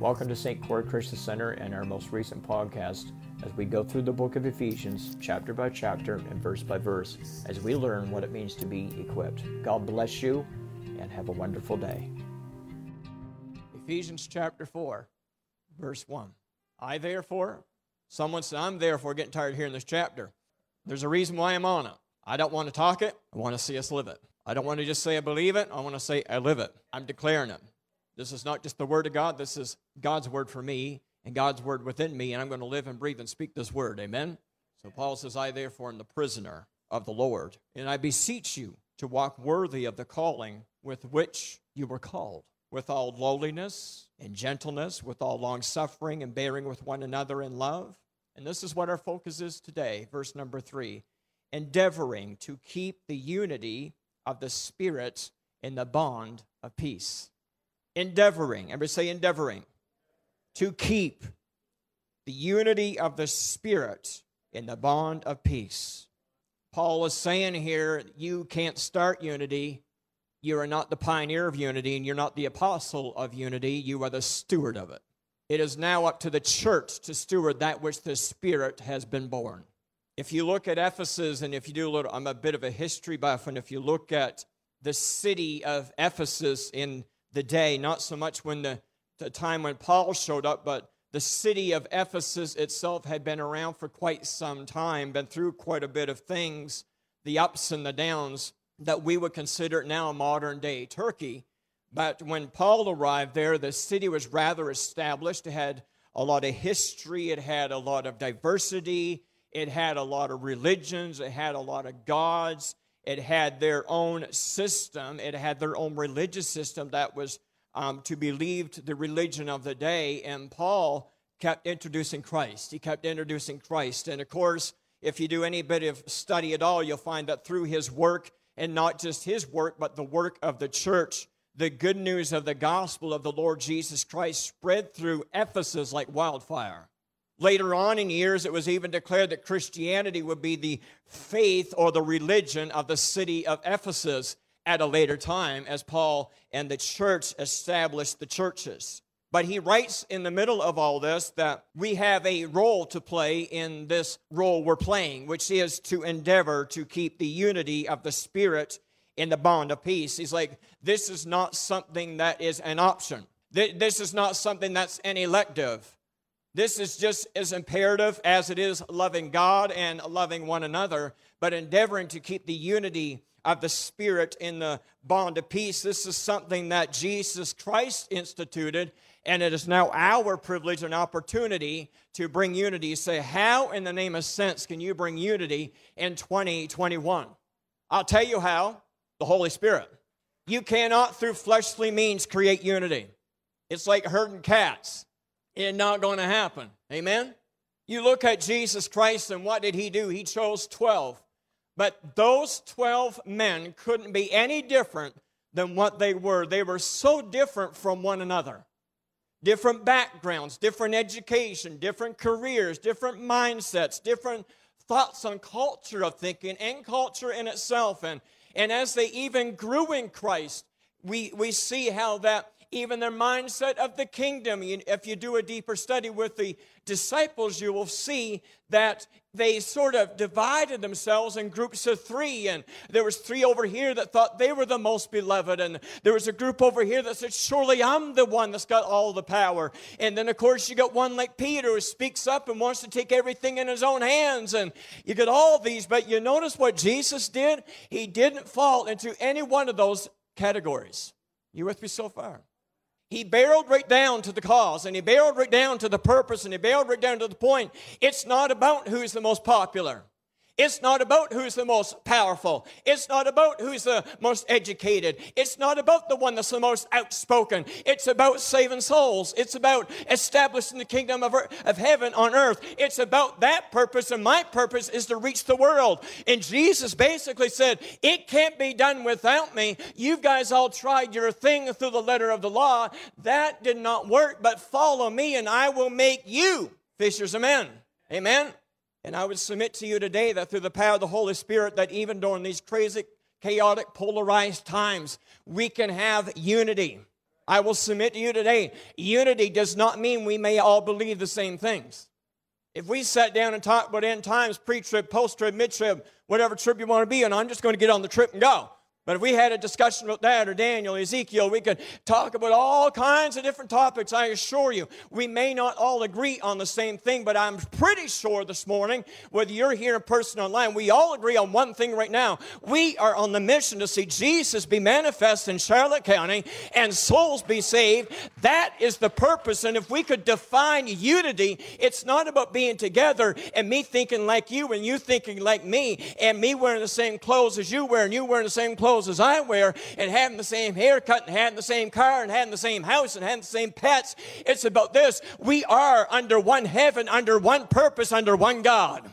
Welcome to St. Croix Christian Center and our most recent podcast as we go through the book of Ephesians, chapter by chapter and verse by verse, as we learn what it means to be equipped. God bless you and have a wonderful day. Ephesians chapter 4, verse 1. I therefore, someone said, I'm therefore getting tired of hearing this chapter. There's a reason why I'm on it. I don't want to talk it, I want to see us live it. I don't want to just say I believe it, I want to say I live it. I'm declaring it. This is not just the word of God, this is God's word for me and God's word within me, and I'm going to live and breathe and speak this word. Amen? So Paul says, I therefore am the prisoner of the Lord, and I beseech you to walk worthy of the calling with which you were called, with all lowliness and gentleness, with all long suffering and bearing with one another in love. And this is what our focus is today, verse number three endeavoring to keep the unity of the Spirit in the bond of peace endeavoring, everybody say endeavoring, to keep the unity of the Spirit in the bond of peace. Paul is saying here, you can't start unity. You are not the pioneer of unity, and you're not the apostle of unity. You are the steward of it. It is now up to the church to steward that which the Spirit has been born. If you look at Ephesus, and if you do a little, I'm a bit of a history buff, and if you look at the city of Ephesus in the day, not so much when the, the time when Paul showed up, but the city of Ephesus itself had been around for quite some time, been through quite a bit of things, the ups and the downs that we would consider now modern day Turkey. But when Paul arrived there, the city was rather established. It had a lot of history, it had a lot of diversity, it had a lot of religions, it had a lot of gods, it had their own system, it had their own religious system that was um, to believed the religion of the day. And Paul kept introducing Christ. He kept introducing Christ. And of course, if you do any bit of study at all, you'll find that through his work, and not just his work, but the work of the church, the good news of the gospel of the Lord Jesus Christ spread through Ephesus like wildfire. Later on in years, it was even declared that Christianity would be the faith or the religion of the city of Ephesus at a later time as Paul and the church established the churches. But he writes in the middle of all this that we have a role to play in this role we're playing, which is to endeavor to keep the unity of the Spirit in the bond of peace. He's like, this is not something that is an option. This is not something that's an elective. This is just as imperative as it is loving God and loving one another, but endeavoring to keep the unity of the Spirit in the bond of peace. This is something that Jesus Christ instituted, and it is now our privilege and opportunity to bring unity. Say, How in the name of sense can you bring unity in 2021? I'll tell you how the Holy Spirit. You cannot, through fleshly means, create unity. It's like herding cats. It's not going to happen. Amen? You look at Jesus Christ and what did he do? He chose 12. But those 12 men couldn't be any different than what they were. They were so different from one another. Different backgrounds, different education, different careers, different mindsets, different thoughts on culture of thinking and culture in itself. And, and as they even grew in Christ, we, we see how that even their mindset of the kingdom. If you do a deeper study with the disciples, you will see that they sort of divided themselves in groups of three. And there was three over here that thought they were the most beloved. And there was a group over here that said surely i'm the one that's got all the power. And then of course you got one like peter who speaks up and wants to take everything in his own hands. And you get all these but you notice what jesus did? He didn't fall into any one of those categories. You with me so far he barreled right down to the cause and he barreled right down to the purpose and he barreled right down to the point. It's not about who's the most popular. It's not about who's the most powerful. It's not about who's the most educated. It's not about the one that's the most outspoken. It's about saving souls. It's about establishing the kingdom of, of heaven on earth. It's about that purpose, and my purpose is to reach the world. And Jesus basically said, It can't be done without me. You guys all tried your thing through the letter of the law. That did not work, but follow me, and I will make you fishers of men. Amen. And I would submit to you today that through the power of the Holy Spirit, that even during these crazy, chaotic, polarized times, we can have unity. I will submit to you today. Unity does not mean we may all believe the same things. If we sat down and talked about end times, pre trib, post trib, mid trib, whatever trip you want to be on, I'm just going to get on the trip and go. But if we had a discussion about that or Daniel, Ezekiel, we could talk about all kinds of different topics. I assure you, we may not all agree on the same thing, but I'm pretty sure this morning, whether you're here in person or online, we all agree on one thing right now. We are on the mission to see Jesus be manifest in Charlotte County and souls be saved. That is the purpose. And if we could define unity, it's not about being together and me thinking like you and you thinking like me and me wearing the same clothes as you wear and you wearing the same clothes clothes as I wear and having the same haircut and having the same car and having the same house and having the same pets. It's about this. We are under one heaven, under one purpose, under one God.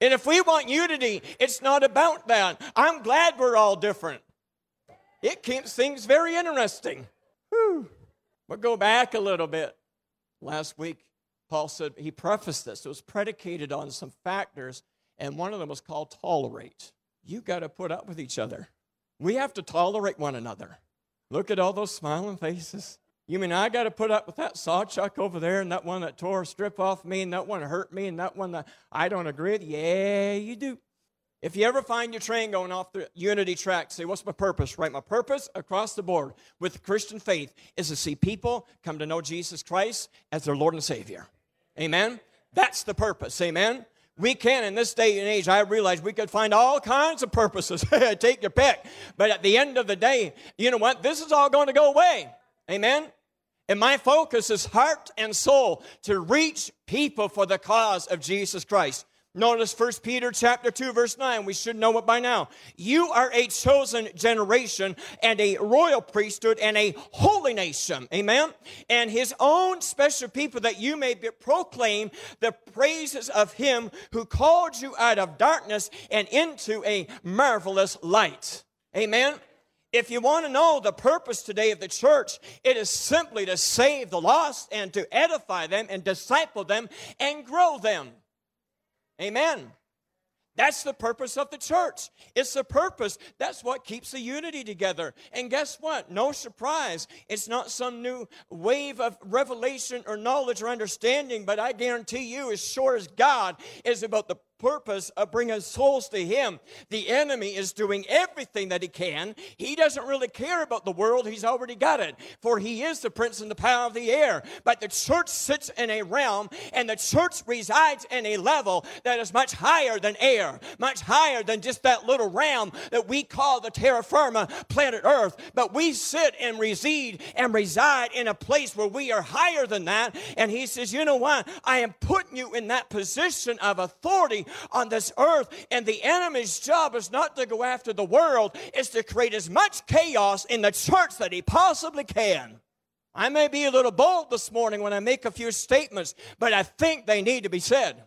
And if we want unity, it's not about that. I'm glad we're all different. It keeps things very interesting. Whew. But go back a little bit. Last week, Paul said he prefaced this. It was predicated on some factors, and one of them was called tolerate. You got to put up with each other. We have to tolerate one another. Look at all those smiling faces. You mean I got to put up with that sawchuck over there and that one that tore a strip off me and that one hurt me and that one that I don't agree with? Yeah, you do. If you ever find your train going off the unity track, say, What's my purpose? Right? My purpose across the board with the Christian faith is to see people come to know Jesus Christ as their Lord and Savior. Amen? That's the purpose. Amen? We can, in this day and age, I realize we could find all kinds of purposes. Take your pick. But at the end of the day, you know what? This is all going to go away. Amen? And my focus is heart and soul to reach people for the cause of Jesus Christ. Notice 1 Peter chapter 2 verse 9. We should know it by now. You are a chosen generation and a royal priesthood and a holy nation. Amen. And his own special people that you may be, proclaim the praises of him who called you out of darkness and into a marvelous light. Amen. If you want to know the purpose today of the church, it is simply to save the lost and to edify them and disciple them and grow them. Amen. That's the purpose of the church. It's the purpose. That's what keeps the unity together. And guess what? No surprise. It's not some new wave of revelation or knowledge or understanding, but I guarantee you, as sure as God is about the purpose of bringing souls to Him. The enemy is doing everything that he can. He doesn't really care about the world, he's already got it, for he is the prince and the power of the air. But the church sits in a realm, and the church resides in a level that is much higher than air, much higher than just that little realm that we call the terra firma, planet Earth. But we sit and reside and reside in a place where we are higher than that. And he says, You know what? I am putting you in that position of authority on this earth. And the enemy's job is not to go after the world, it's to create as much chaos in the church that he possibly can. I may be a little bold this morning when I make a few statements, but I think they need to be said.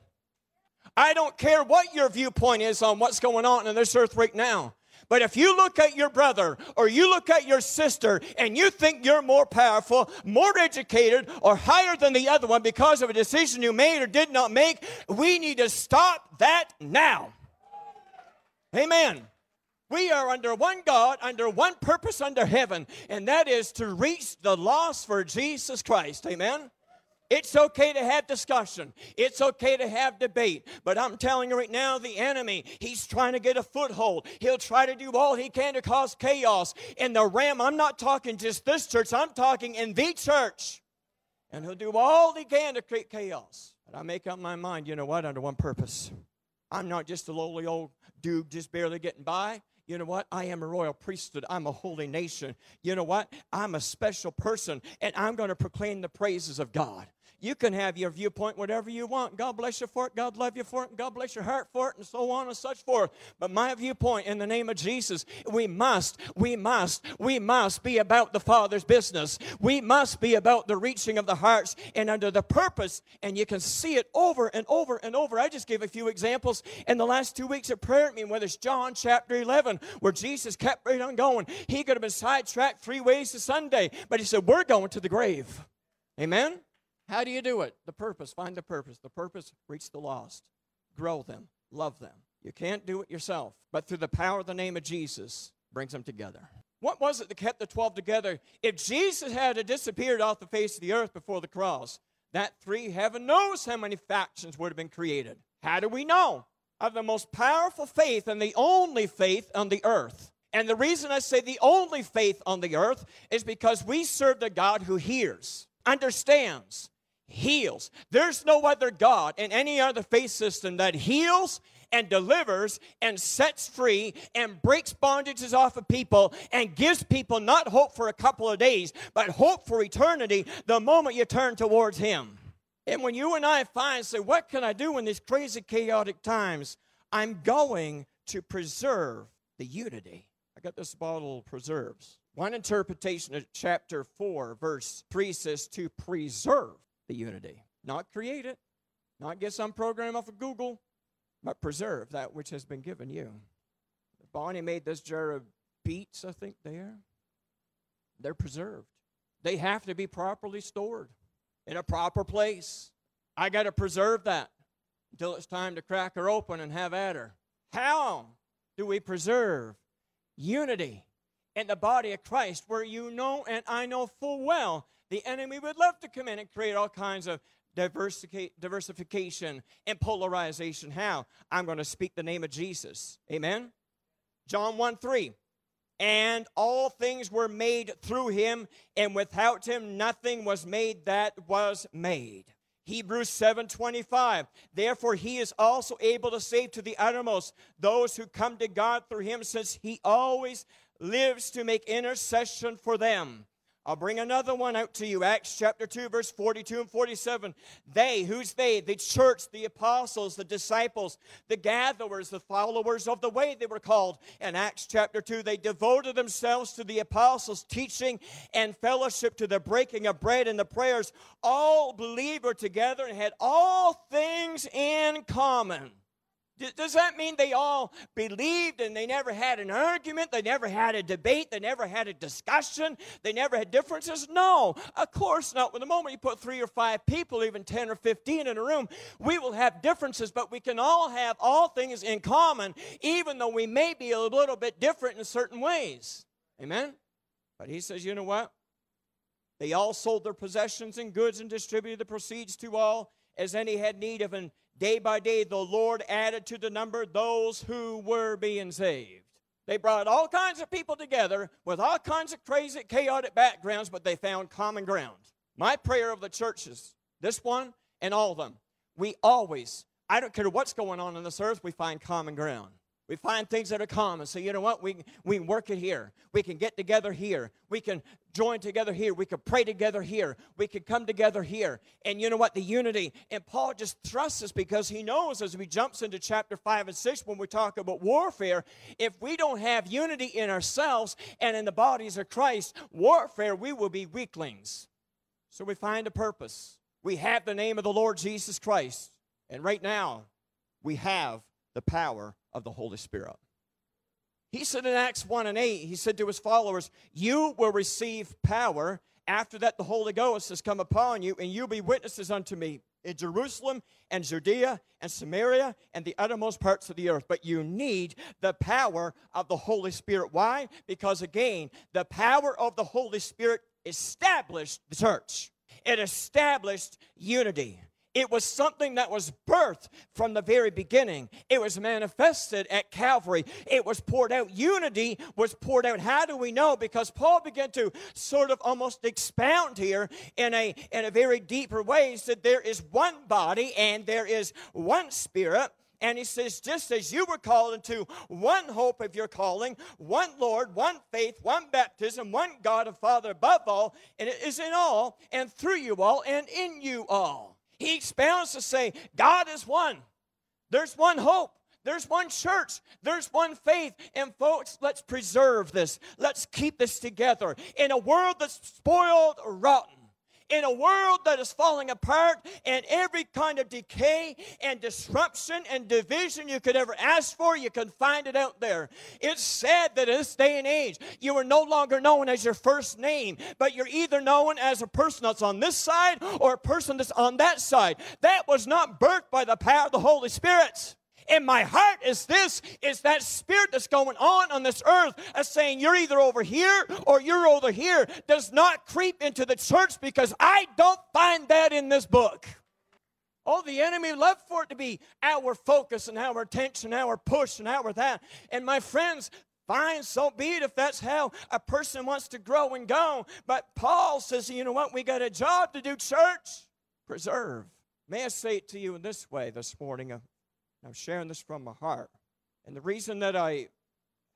I don't care what your viewpoint is on what's going on in this earth right now. But if you look at your brother or you look at your sister and you think you're more powerful, more educated, or higher than the other one because of a decision you made or did not make, we need to stop that now. Amen. We are under one God, under one purpose under heaven, and that is to reach the lost for Jesus Christ. Amen. It's okay to have discussion. It's okay to have debate. But I'm telling you right now, the enemy, he's trying to get a foothold. He'll try to do all he can to cause chaos. In the ram, I'm not talking just this church, I'm talking in the church. And he'll do all he can to create chaos. But I make up my mind, you know what, under one purpose. I'm not just a lowly old dude just barely getting by. You know what? I am a royal priesthood. I'm a holy nation. You know what? I'm a special person, and I'm going to proclaim the praises of God. You can have your viewpoint, whatever you want. God bless you for it. God love you for it. God bless your heart for it, and so on and such forth. But my viewpoint, in the name of Jesus, we must, we must, we must be about the Father's business. We must be about the reaching of the hearts and under the purpose. And you can see it over and over and over. I just gave a few examples in the last two weeks of prayer meeting, whether it's John chapter 11, where Jesus kept right on going. He could have been sidetracked three ways to Sunday, but he said, We're going to the grave. Amen? How do you do it? The purpose. Find the purpose. The purpose, reach the lost, grow them, love them. You can't do it yourself, but through the power of the name of Jesus, brings them together. What was it that kept the 12 together? If Jesus had disappeared off the face of the earth before the cross, that three, heaven knows how many factions would have been created. How do we know? Of the most powerful faith and the only faith on the earth. And the reason I say the only faith on the earth is because we serve the God who hears, understands, heals. There's no other God in any other faith system that heals and delivers and sets free and breaks bondages off of people and gives people not hope for a couple of days, but hope for eternity the moment you turn towards Him. And when you and I find, say, what can I do in these crazy, chaotic times? I'm going to preserve the unity. I got this bottle of preserves. One interpretation of chapter 4, verse 3 says to preserve the unity, not create it, not get some program off of Google, but preserve that which has been given you. Bonnie made this jar of beets, I think, there. They're preserved. They have to be properly stored in a proper place. I got to preserve that until it's time to crack her open and have at her. How do we preserve unity in the body of Christ where you know and I know full well the enemy would love to come in and create all kinds of diversification and polarization. How? I'm going to speak the name of Jesus. Amen. John 1 3. And all things were made through him, and without him nothing was made that was made. Hebrews 7:25 Therefore he is also able to save to the uttermost those who come to God through him since he always lives to make intercession for them. I'll bring another one out to you. Acts chapter 2, verse 42 and 47. They, who's they? The church, the apostles, the disciples, the gatherers, the followers of the way they were called. In Acts chapter 2, they devoted themselves to the apostles' teaching and fellowship, to the breaking of bread and the prayers. All believers together and had all things in common. Does that mean they all believed and they never had an argument? They never had a debate? They never had a discussion? They never had differences? No, of course not. When the moment you put three or five people, even 10 or 15 in a room, we will have differences, but we can all have all things in common, even though we may be a little bit different in certain ways. Amen? But he says, you know what? They all sold their possessions and goods and distributed the proceeds to all as any had need of, and Day by day, the Lord added to the number those who were being saved. They brought all kinds of people together with all kinds of crazy, chaotic backgrounds, but they found common ground. My prayer of the churches, this one and all of them, we always, I don't care what's going on in this earth, we find common ground. We find things that are common. So, you know what? We, we work it here. We can get together here. We can join together here. We can pray together here. We can come together here. And you know what? The unity. And Paul just thrusts us because he knows as we jumps into chapter 5 and 6 when we talk about warfare, if we don't have unity in ourselves and in the bodies of Christ, warfare, we will be weaklings. So we find a purpose. We have the name of the Lord Jesus Christ. And right now, we have the power of the Holy Spirit. He said in Acts 1 and 8, he said to his followers, You will receive power. After that, the Holy Ghost has come upon you, and you'll be witnesses unto me in Jerusalem and Judea and Samaria and the uttermost parts of the earth. But you need the power of the Holy Spirit. Why? Because again, the power of the Holy Spirit established the church, it established unity. It was something that was birthed from the very beginning. It was manifested at Calvary. It was poured out. Unity was poured out. How do we know? Because Paul began to sort of almost expound here in a, in a very deeper way. He said, There is one body and there is one spirit. And he says, just as you were called into one hope of your calling, one Lord, one faith, one baptism, one God and Father above all, and it is in all, and through you all, and in you all. He expounds to say, God is one. There's one hope. There's one church. There's one faith. And folks, let's preserve this. Let's keep this together. In a world that's spoiled, rotten, in a world that is falling apart and every kind of decay and disruption and division you could ever ask for, you can find it out there. It's sad that in this day and age, you are no longer known as your first name, but you're either known as a person that's on this side or a person that's on that side. That was not birthed by the power of the Holy Spirit. And my heart is this is that spirit that's going on on this earth as saying you're either over here or you're over here does not creep into the church because I don't find that in this book. Oh, the enemy loved for it to be our focus and our attention, our push and our that. And my friends, Fine, so be it if that's how a person wants to grow and go. But Paul says, you know what? We got a job to do, church. Preserve. May I say it to you in this way this morning? I'm sharing this from my heart. And the reason that I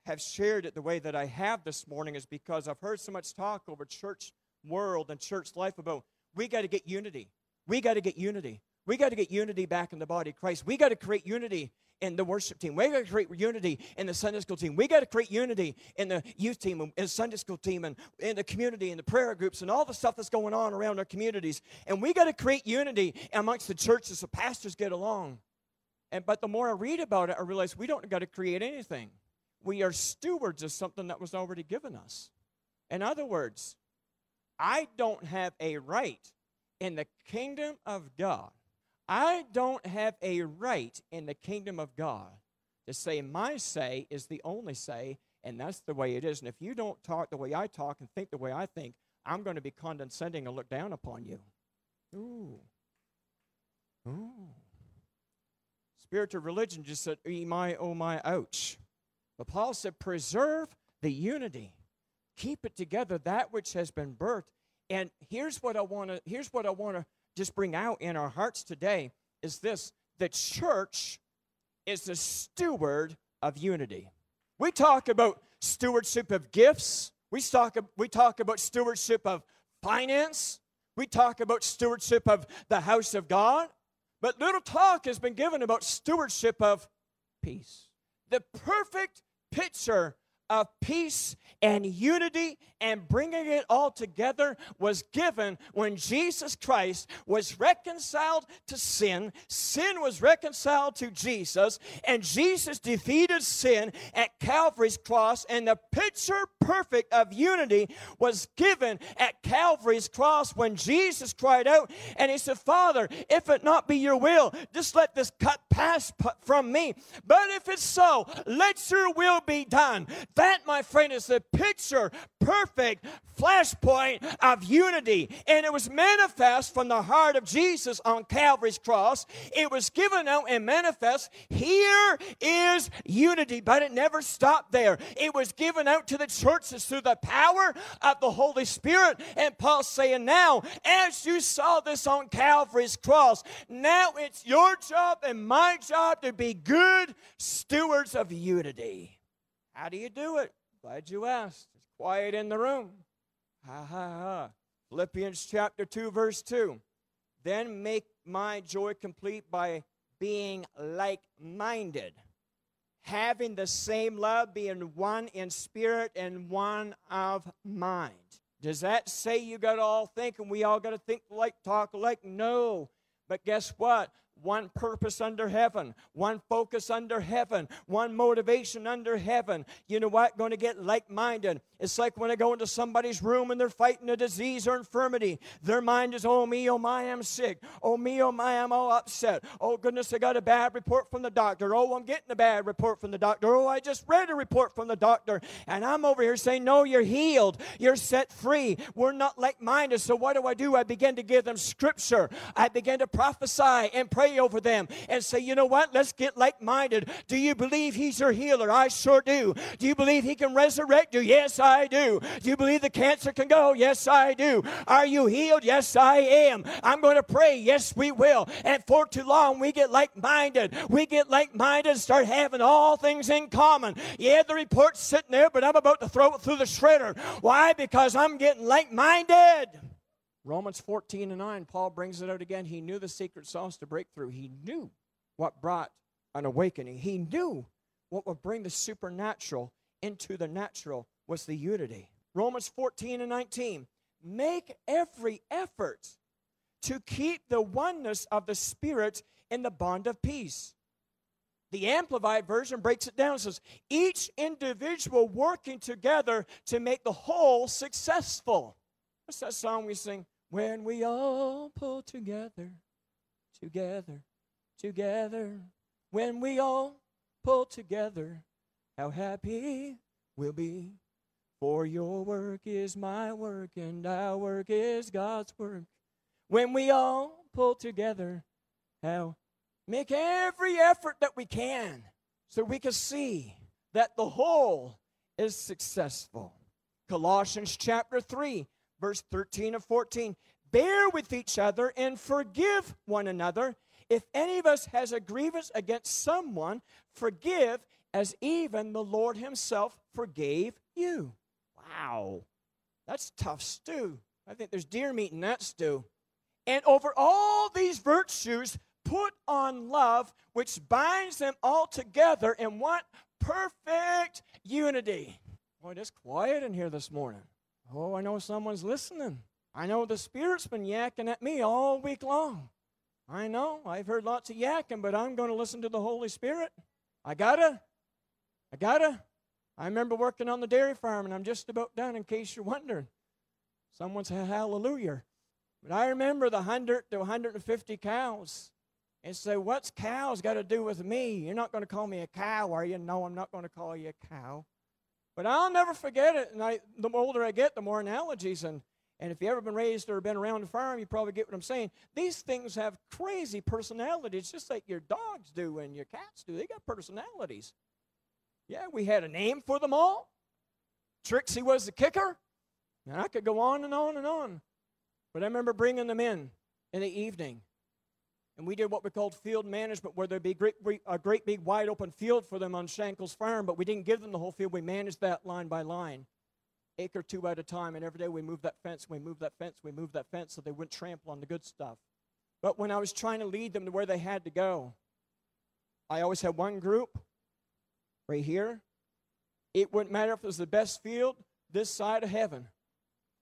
have shared it the way that I have this morning is because I've heard so much talk over church world and church life about we got to get unity. We got to get unity. We got to get unity back in the body of Christ. We got to create unity in the worship team. We got to create unity in the Sunday school team. We got to create unity in the youth team, and Sunday school team, and in the community, and the prayer groups, and all the stuff that's going on around our communities. And we got to create unity amongst the churches so pastors get along. And but the more I read about it, I realize we don't got to create anything. We are stewards of something that was already given us. In other words, I don't have a right in the kingdom of God I don't have a right in the kingdom of God to say my say is the only say, and that's the way it is. And if you don't talk the way I talk and think the way I think, I'm going to be condescending and look down upon you. Ooh. Ooh. Spiritual religion just said, e my, oh my, ouch. But Paul said, preserve the unity. Keep it together, that which has been birthed. And here's what I want to, here's what I want to just bring out in our hearts today is this the church is the steward of unity. We talk about stewardship of gifts, we talk, we talk about stewardship of finance, we talk about stewardship of the house of God, but little talk has been given about stewardship of peace. The perfect picture of peace and unity and bringing it all together was given when Jesus Christ was reconciled to sin. Sin was reconciled to Jesus, and Jesus defeated sin at Calvary's cross. And the picture perfect of unity was given at Calvary's cross when Jesus cried out and he said, Father, if it not be your will, just let this cut pass from me. But if it's so, let your will be done. My friend, is the picture perfect flashpoint of unity. And it was manifest from the heart of Jesus on Calvary's cross. It was given out and manifest. Here is unity, but it never stopped there. It was given out to the churches through the power of the Holy Spirit. And Paul's saying, now, as you saw this on Calvary's cross, now it's your job and my job to be good stewards of unity. How do you do it? Glad you asked. It's quiet in the room. Ha ha ha. Philippians chapter 2, verse 2. Then make my joy complete by being like minded, having the same love, being one in spirit and one of mind. Does that say you got to all think and we all got to think like, talk like? No. But guess what? One purpose under heaven, one focus under heaven, one motivation under heaven. You know what? Going to get like minded. It's like when I go into somebody's room and they're fighting a disease or infirmity. Their mind is, oh me, oh my, I'm sick. Oh me, oh my, I'm all upset. Oh goodness, I got a bad report from the doctor. Oh, I'm getting a bad report from the doctor. Oh, I just read a report from the doctor. And I'm over here saying, no, you're healed. You're set free. We're not like minded. So what do I do? I begin to give them scripture. I begin to prophesy and pray over them and say, you know what? Let's get like minded. Do you believe He's your healer? I sure do. Do you believe He can resurrect you? Yes, I do. Do you believe the cancer can go? Yes, I do. Are you healed? Yes, I am. I'm going to pray. Yes, we will. And for too long, we get like minded. We get like minded start having all things in common. Yeah, the report's sitting there, but I'm about to throw it through the shredder. Why? Because I'm getting like minded. Romans 14 and 9, Paul brings it out again. He knew the secret sauce to breakthrough. He knew what brought an awakening. He knew what would bring the supernatural into the natural was the unity. Romans 14 and 19. Make every effort to keep the oneness of the Spirit in the bond of peace. The Amplified Version breaks it down says, each individual working together to make the whole successful. What's that song we sing? When we all pull together, together, together, when we all pull together, how happy we'll be. For your work is my work, and our work is God's work. When we all pull together, how make every effort that we can so we can see that the whole is successful. Colossians chapter 3, verse 13 and 14. Bear with each other and forgive one another. If any of us has a grievance against someone, forgive as even the Lord Himself forgave you. Wow, that's tough stew. I think there's deer meat in that stew. And over all these virtues, put on love, which binds them all together in what? Perfect unity. Boy, it's quiet in here this morning. Oh, I know someone's listening. I know the Spirit's been yakking at me all week long. I know, I've heard lots of yakking, but I'm going to listen to the Holy Spirit. I gotta. I gotta. I remember working on the dairy farm, and I'm just about done in case you're wondering. Someone said hallelujah. But I remember the 100 to 150 cows. And say, what's cows got to do with me? You're not going to call me a cow, are you? No, I'm not going to call you a cow. But I'll never forget it. And I, the older I get, the more analogies. And, and if you've ever been raised or been around a farm, you probably get what I'm saying. These things have crazy personalities, just like your dogs do and your cats do. They got personalities. Yeah, we had a name for them all. Trixie was the kicker. And I could go on and on and on. But I remember bringing them in in the evening. And we did what we called field management, where there'd be a great big wide open field for them on Shankles Farm, but we didn't give them the whole field. We managed that line by line, acre two at a time. And every day we moved that fence, we moved that fence, we moved that fence so they wouldn't trample on the good stuff. But when I was trying to lead them to where they had to go, I always had one group right here. It wouldn't matter if it was the best field this side of heaven.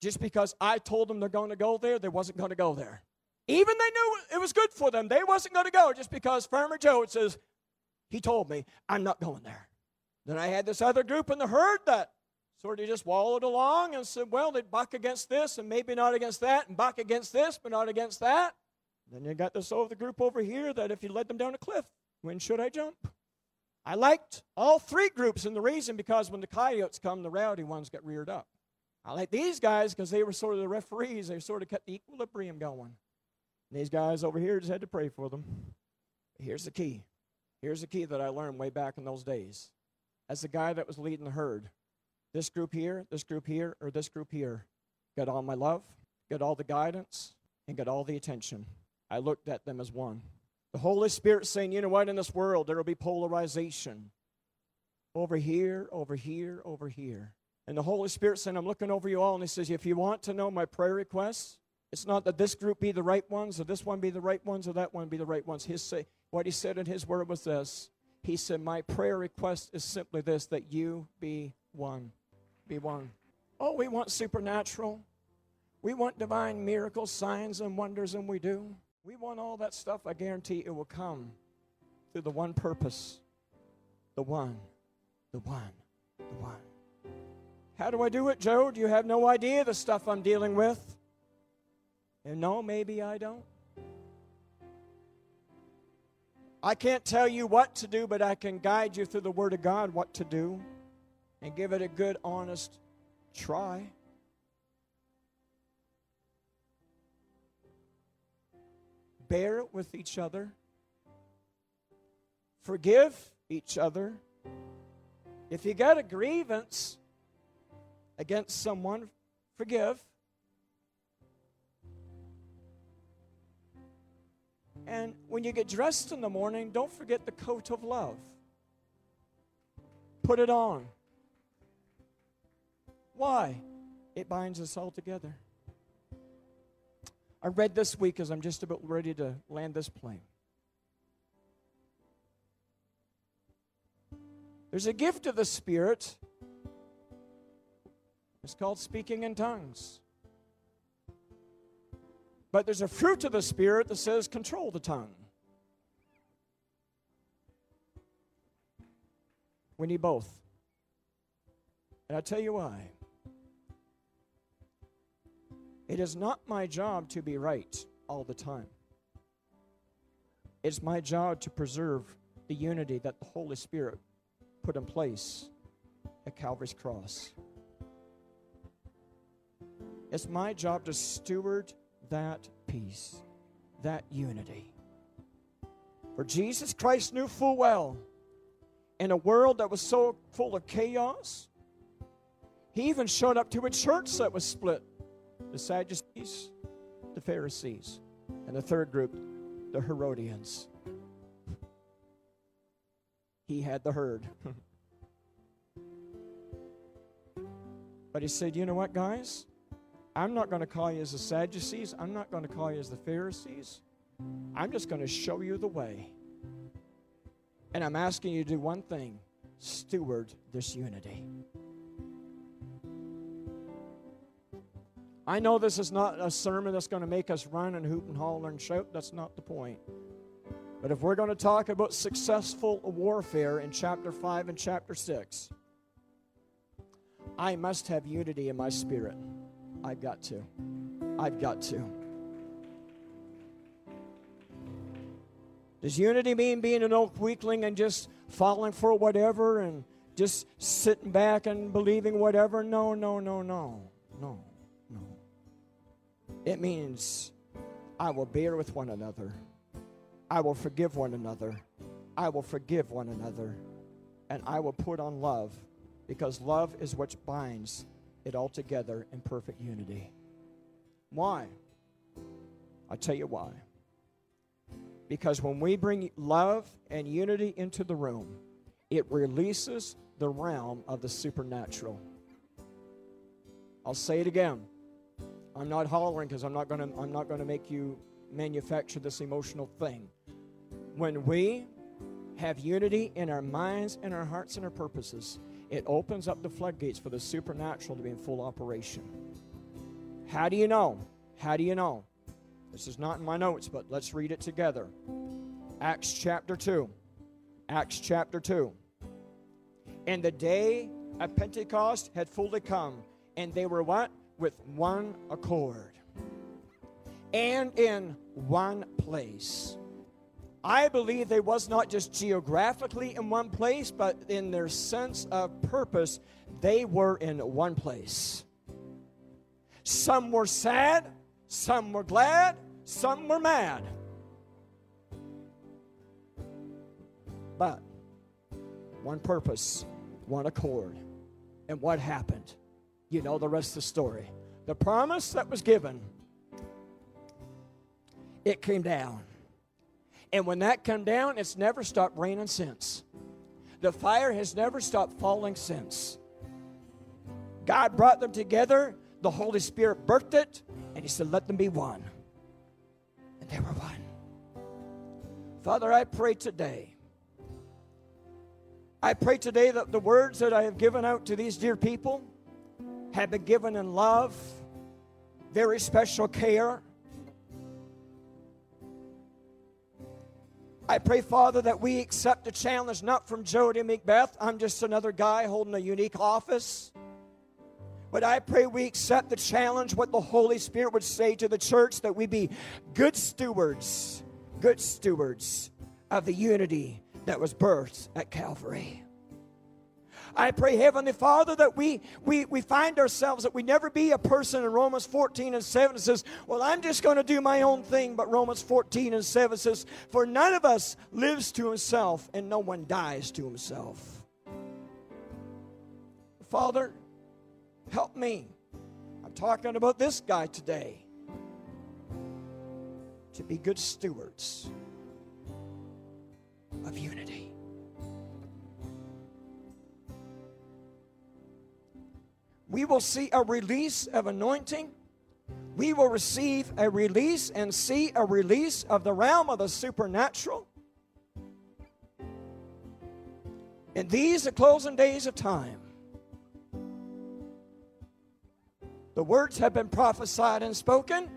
Just because I told them they're going to go there, they wasn't going to go there. Even they knew it was good for them, they wasn't going to go just because Farmer Joe says, he told me, I'm not going there. Then I had this other group in the herd that sort of just wallowed along and said, well, they'd buck against this and maybe not against that, and buck against this, but not against that. Then you got this other group over here that if you led them down a cliff, when should I jump? I liked all three groups, and the reason because when the coyotes come, the rowdy ones get reared up. I like these guys because they were sort of the referees. They sort of kept the equilibrium going. And these guys over here just had to pray for them. Here's the key. Here's the key that I learned way back in those days. As the guy that was leading the herd, this group here, this group here, or this group here got all my love, got all the guidance, and got all the attention. I looked at them as one. The Holy Spirit saying, you know what, in this world there will be polarization. Over here, over here, over here. And the Holy Spirit saying, I'm looking over you all, and He says, if you want to know my prayer requests, it's not that this group be the right ones, or this one be the right ones, or that one be the right ones. His say, what He said in His word was this. He said, My prayer request is simply this that you be one. Be one. Oh, we want supernatural. We want divine miracles, signs, and wonders, and we do. We want all that stuff. I guarantee it will come through the one purpose the one, the one, the one. How do I do it, Joe? Do you have no idea the stuff I'm dealing with? And no, maybe I don't. I can't tell you what to do, but I can guide you through the Word of God what to do and give it a good, honest try. bear it with each other, forgive each other. If you got a grievance against someone, forgive. And when you get dressed in the morning, don't forget the coat of love. Put it on. Why? It binds us all together. I read this week as I'm just about ready to land this plane. There's a gift of the Spirit. It's called speaking in tongues. But there's a fruit of the Spirit that says control the tongue. We need both. And I'll tell you why. It is not my job to be right all the time. It's my job to preserve the unity that the Holy Spirit put in place at Calvary's cross. It's my job to steward that peace, that unity. For Jesus Christ knew full well in a world that was so full of chaos, he even showed up to a church that was split the Sadducees, the Pharisees, and the third group, the Herodians. He had the herd. but he said, You know what, guys? I'm not going to call you as the Sadducees. I'm not going to call you as the Pharisees. I'm just going to show you the way. And I'm asking you to do one thing steward this unity. I know this is not a sermon that's going to make us run and hoot and holler and shout. That's not the point. But if we're going to talk about successful warfare in chapter 5 and chapter 6, I must have unity in my spirit. I've got to. I've got to. Does unity mean being an old weakling and just falling for whatever and just sitting back and believing whatever? No, no, no, no, no, no. It means I will bear with one another. I will forgive one another. I will forgive one another. And I will put on love because love is what binds it all together in perfect unity. Why? I'll tell you why. Because when we bring love and unity into the room, it releases the realm of the supernatural. I'll say it again. I'm not hollering because I'm not to I'm not to make you manufacture this emotional thing. When we have unity in our minds and our hearts and our purposes, it opens up the floodgates for the supernatural to be in full operation. How do you know? How do you know? This is not in my notes, but let's read it together. Acts chapter 2. Acts chapter 2. And the day of Pentecost had fully come, and they were what? With one accord. And in one place. I believe they was not just geographically in one place, but in their sense of purpose, they were in one place. Some were sad, some were glad, some were mad. But one purpose, one accord. And what happened? You know the rest of the story. The promise that was given, it came down. And when that came down, it's never stopped raining since. The fire has never stopped falling since. God brought them together, the Holy Spirit birthed it, and He said, Let them be one. And they were one. Father, I pray today. I pray today that the words that I have given out to these dear people have been given in love, very special care. I pray, Father, that we accept the challenge not from Jody Macbeth. I'm just another guy holding a unique office. But I pray we accept the challenge, what the Holy Spirit would say to the church, that we be good stewards, good stewards of the unity that was birthed at Calvary. I pray, Heavenly Father, that we, we, we find ourselves that we never be a person in Romans 14 and 7 says, Well, I'm just going to do my own thing. But Romans 14 and 7 says, For none of us lives to himself, and no one dies to himself. Father, Help me. I'm talking about this guy today. To be good stewards of unity. We will see a release of anointing. We will receive a release and see a release of the realm of the supernatural. In these, the closing days of time, The words have been prophesied and spoken,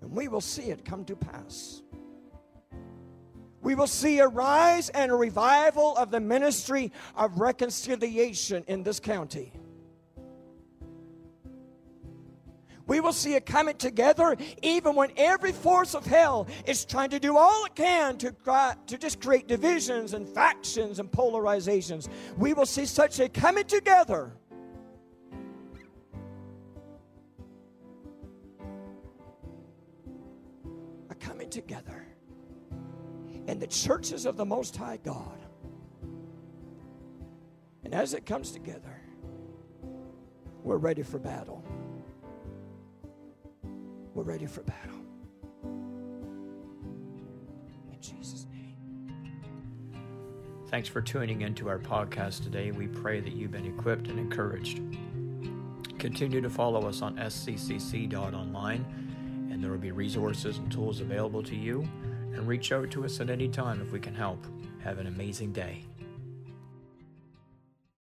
and we will see it come to pass. We will see a rise and a revival of the ministry of reconciliation in this county. We will see a coming together even when every force of hell is trying to do all it can to, to just create divisions and factions and polarizations. We will see such a coming together. A coming together in the churches of the Most High God. And as it comes together, we're ready for battle. We're ready for battle. In Jesus' name. Thanks for tuning into our podcast today. We pray that you've been equipped and encouraged. Continue to follow us on sccc.online, and there will be resources and tools available to you. And reach out to us at any time if we can help. Have an amazing day.